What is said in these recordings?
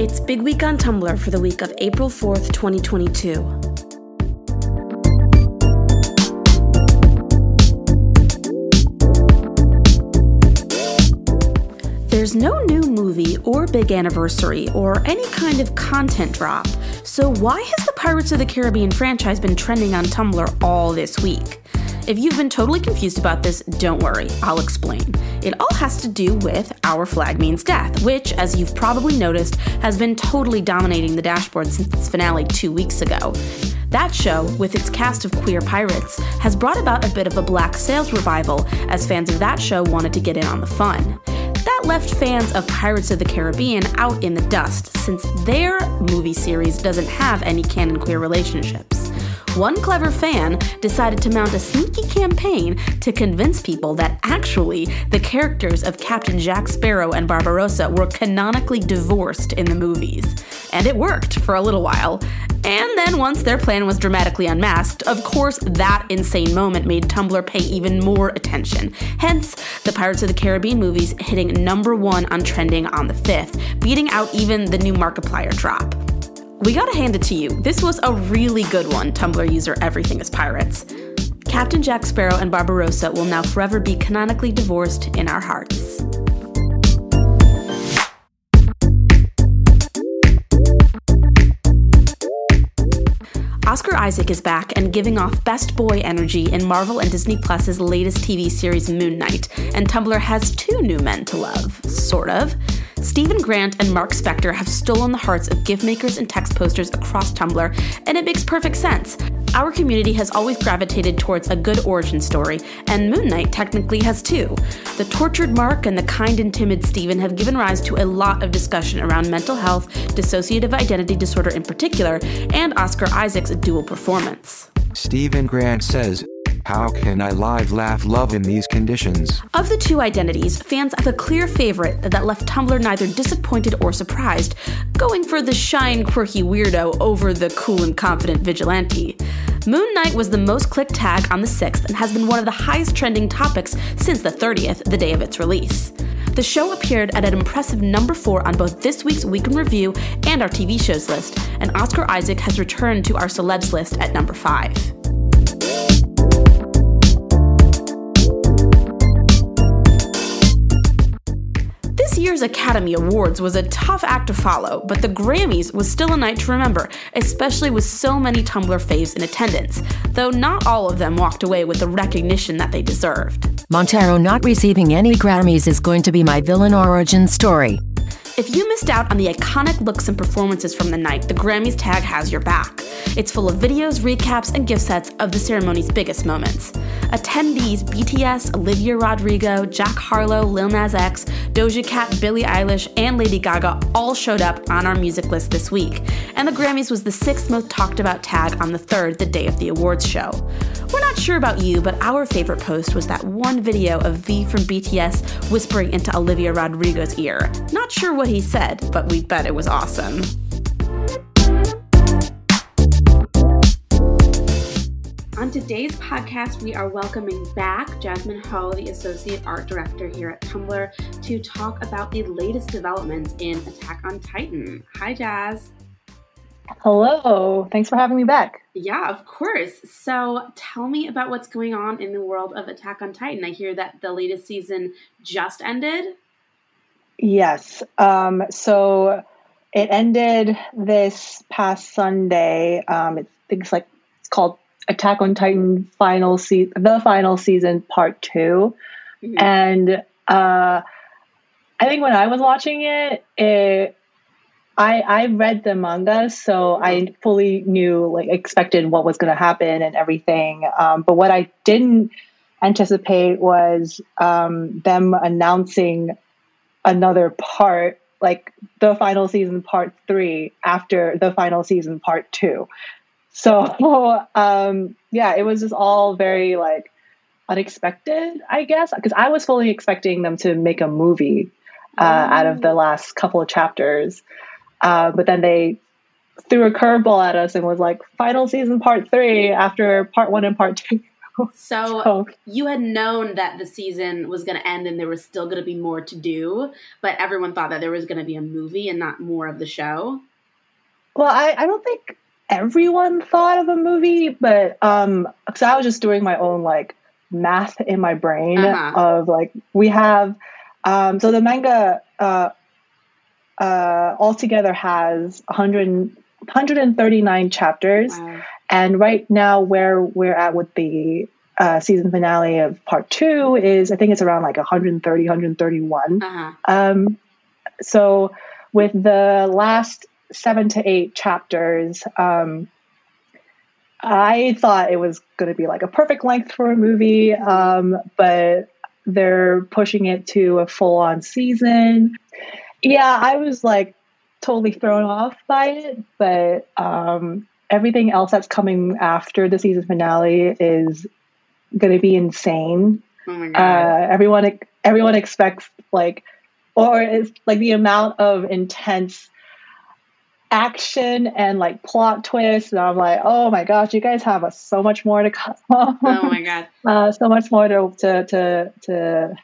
It's Big Week on Tumblr for the week of April 4th, 2022. There's no new movie or big anniversary or any kind of content drop, so why has the Pirates of the Caribbean franchise been trending on Tumblr all this week? If you've been totally confused about this, don't worry, I'll explain. It all has to do with Our Flag Means Death, which, as you've probably noticed, has been totally dominating the dashboard since its finale two weeks ago. That show, with its cast of queer pirates, has brought about a bit of a black sails revival as fans of that show wanted to get in on the fun. That left fans of Pirates of the Caribbean out in the dust since their movie series doesn't have any canon queer relationships one clever fan decided to mount a sneaky campaign to convince people that actually the characters of Captain Jack Sparrow and Barbossa were canonically divorced in the movies. And it worked for a little while. And then once their plan was dramatically unmasked, of course, that insane moment made Tumblr pay even more attention. Hence, the Pirates of the Caribbean movies hitting number one on trending on the 5th, beating out even the new Markiplier drop. We gotta hand it to you. This was a really good one, Tumblr user Everything is Pirates. Captain Jack Sparrow and Barbossa will now forever be canonically divorced in our hearts. Oscar Isaac is back and giving off best boy energy in Marvel and Disney Plus's latest TV series Moon Knight, and Tumblr has two new men to love, sort of. Steven Grant and Mark Spector have stolen the hearts of gift makers and text posters across Tumblr, and it makes perfect sense. Our community has always gravitated towards a good origin story, and Moon Knight technically has too. The tortured Mark and the kind and timid Steven have given rise to a lot of discussion around mental health, dissociative identity disorder in particular, and Oscar Isaac's dual performance. Steven Grant says, how can I live, laugh, love in these conditions? Of the two identities, fans have a clear favorite that left Tumblr neither disappointed or surprised, going for the shine, quirky weirdo over the cool and confident vigilante. Moon Knight was the most clicked tag on the 6th and has been one of the highest trending topics since the 30th, the day of its release. The show appeared at an impressive number 4 on both this week's Week in Review and our TV shows list, and Oscar Isaac has returned to our celebs list at number 5. Year's Academy Awards was a tough act to follow, but the Grammys was still a night to remember, especially with so many Tumblr faves in attendance, though not all of them walked away with the recognition that they deserved. Montero not receiving any Grammys is going to be my villain origin story. If you missed out on the iconic looks and performances from the night, the Grammys tag has your back. It's full of videos, recaps, and gift sets of the ceremony's biggest moments. Attendees BTS, Olivia Rodrigo, Jack Harlow, Lil Nas X, Doja Cat, Billie Eilish, and Lady Gaga all showed up on our music list this week, and the Grammys was the sixth most talked about tag on the third, the day of the awards show. We're not sure about you, but our favorite post was that one video of V from BTS whispering into Olivia Rodrigo's ear. Not sure what he said, but we bet it was awesome. On today's podcast, we are welcoming back Jasmine Ho, the Associate Art Director here at Tumblr, to talk about the latest developments in Attack on Titan. Hi, Jazz. Hello. Thanks for having me back. Yeah, of course. So tell me about what's going on in the world of Attack on Titan. I hear that the latest season just ended. Yes. Um, so it ended this past Sunday. Um, I think it's like it's called Attack on Titan final season, the final season part 2 mm-hmm. and uh, I think when I was watching it, it I I read the manga, so mm-hmm. I fully knew like expected what was going to happen and everything. Um, but what I didn't anticipate was um, them announcing another part, like the final season part three, after the final season part two. So um, yeah, it was just all very like unexpected, I guess, because I was fully expecting them to make a movie uh, oh. out of the last couple of chapters, uh, but then they threw a curveball at us and was like final season part three after part one and part two. So, so you had known that the season was going to end and there was still going to be more to do, but everyone thought that there was going to be a movie and not more of the show. well, I, I don't think everyone thought of a movie, but um, because I was just doing my own like math in my brain Uh-huh. of like we have, um, so the manga uh, uh, altogether has 100, 139 chapters. Wow. And right now, where we're at with the uh, season finale of part two is, I think it's around like 130, 131. Uh-huh. Um, so, with the last seven to eight chapters, um, I thought it was going to be like a perfect length for a movie, um, but they're pushing it to a full on season. Yeah, I was like totally thrown off by it, but um, everything else that's coming after the season finale is going to be insane Oh my god. uh, everyone everyone expects like or it's like the amount of intense action and like plot twists and i'm like oh my gosh you guys have uh, so much more to come oh my god. uh, so much more to to to, to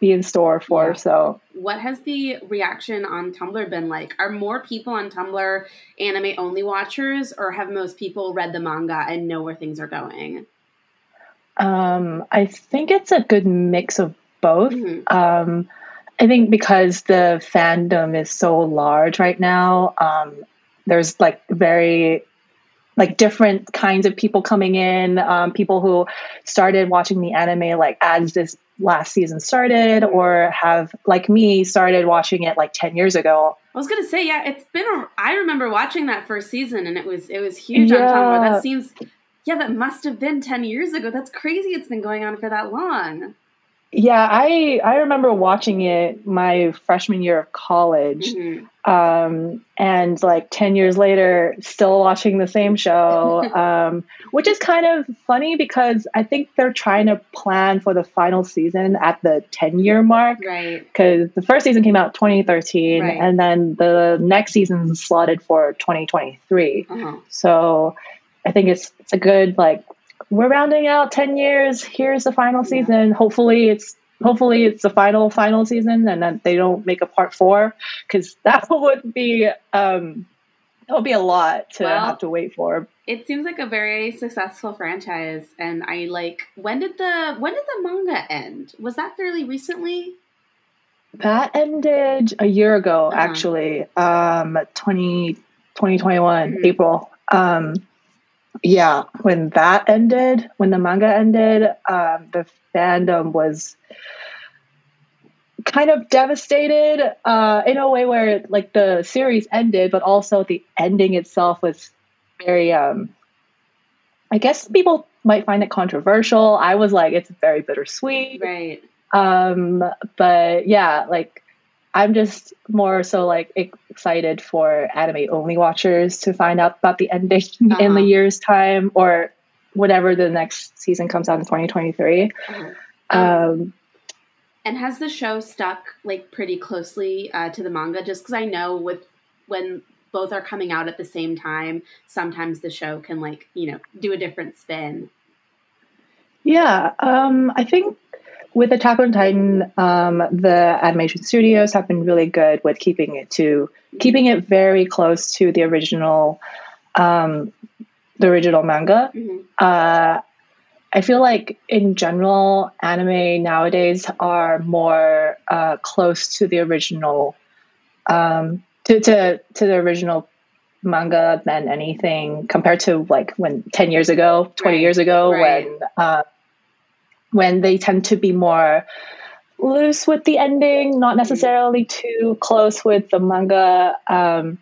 be in store for Yeah. so What has the reaction on Tumblr been like? Are more people on Tumblr anime only watchers, or have most people read the manga and know where things are going? um i think it's a good mix of both Mhm. um i think because the fandom is so large right now um there's like very like different kinds of people coming in um, people who started watching the anime like as this last season started or have like me started watching it like 10 years ago I was gonna say, yeah, it's been. A, I remember watching that first season, and it was it was huge on Tumblr. That seems, yeah, that must have been ten years ago. That's crazy. It's been going on for that long. Yeah i i remember watching it my freshman year of college Mhm. um, and like 10 years later still watching the same show um, which is kind of funny because i think they're trying to plan for the final season at the 10 year mark Right. because the first season came out 2013 Right. and then the next season is slotted for 2023 Uh-huh. so i think it's, it's a good like we're rounding out 10 years here's the final season hopefully it's hopefully it's the final final season and then they don't make a part four because that would be um that would be a lot to Well- have to wait for It seems like a very successful franchise, and I like. When did the when did the manga end? Was that fairly recently? that ended a year ago Uh-huh. actually um 20 2021 Mhm. april um yeah when that ended when the manga ended um the fandom was kind of devastated uh in a way where like the series ended but also the ending itself was very um i guess people might find it controversial i was like it's very bittersweet Right. um but yeah like i'm just more so like excited for anime only watchers to find out about the ending in Uh-huh. the year's time or whatever the next season comes out in 2023 Uh-huh. um And has the show stuck like pretty closely uh, to the manga? Just because I know with when both are coming out at the same time, sometimes the show can like you know do a different spin. yeah um i think with attack on titan um the animation studios have been really good with keeping it to keeping it very close to the original um the original manga Mhm. uh, I feel like in general, anime nowadays are more uh, close to the original, um, to, to to the original manga than anything compared to like when ten years ago, twenty Right, years ago, right. when uh, when they tend to be more loose with the ending, not necessarily too close with the manga. Um,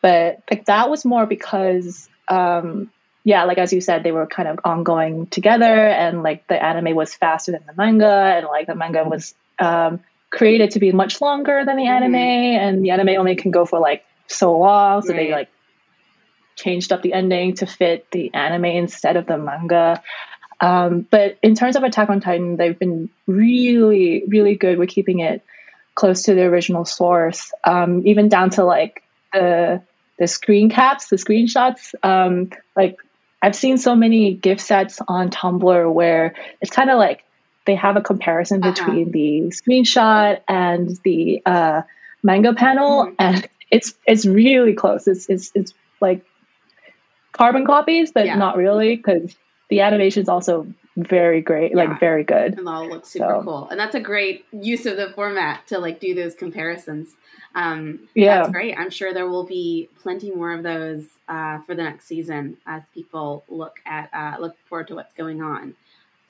but like that was more because um, yeah, like as you said, they were kind of ongoing together, and like the anime was faster than the manga, and like the manga was um, created to be much longer than the anime, and the anime only can go for like so long, so they like changed up the ending to fit the anime instead of the manga. Um, but in terms of Attack on Titan, they've been really, really good with keeping it close to the original source, um, even down to like the the screen caps, the screenshots. Um, like I've seen so many gift sets on Tumblr where it's kind of like they have a comparison Uh-huh. between the screenshot and the uh, manga panel, Mhm. and it's it's really close. It's it's it's like carbon copies, but Yeah. not really because the animation is also very great, Yeah. like very good. And all look super So- cool. And that's a great use of the format to like do those comparisons. Um, Yeah. That's great. I'm sure there will be plenty more of those uh, for the next season as people look at uh, look forward to what's going on.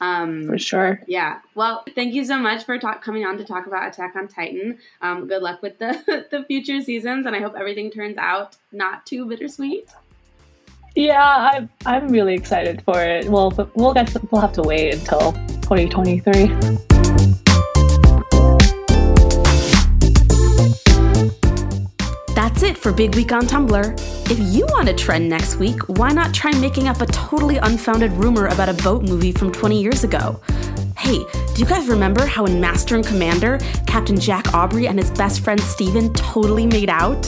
Um, For sure. Yeah. Well, thank you so much for talk- coming on to talk about Attack on Titan. Um, good luck with the the future seasons, and I hope everything turns out not too bittersweet. Yeah, I'm I'm really excited for it. Well, we'll get we'll have to wait until 2023. That's it for Big Week on Tumblr. If you want to trend next week, why not try making up a totally unfounded rumor about a boat movie from 20 years ago? Hey, do you guys remember how in Master and Commander, Captain Jack Aubrey and his best friend Stephen totally made out?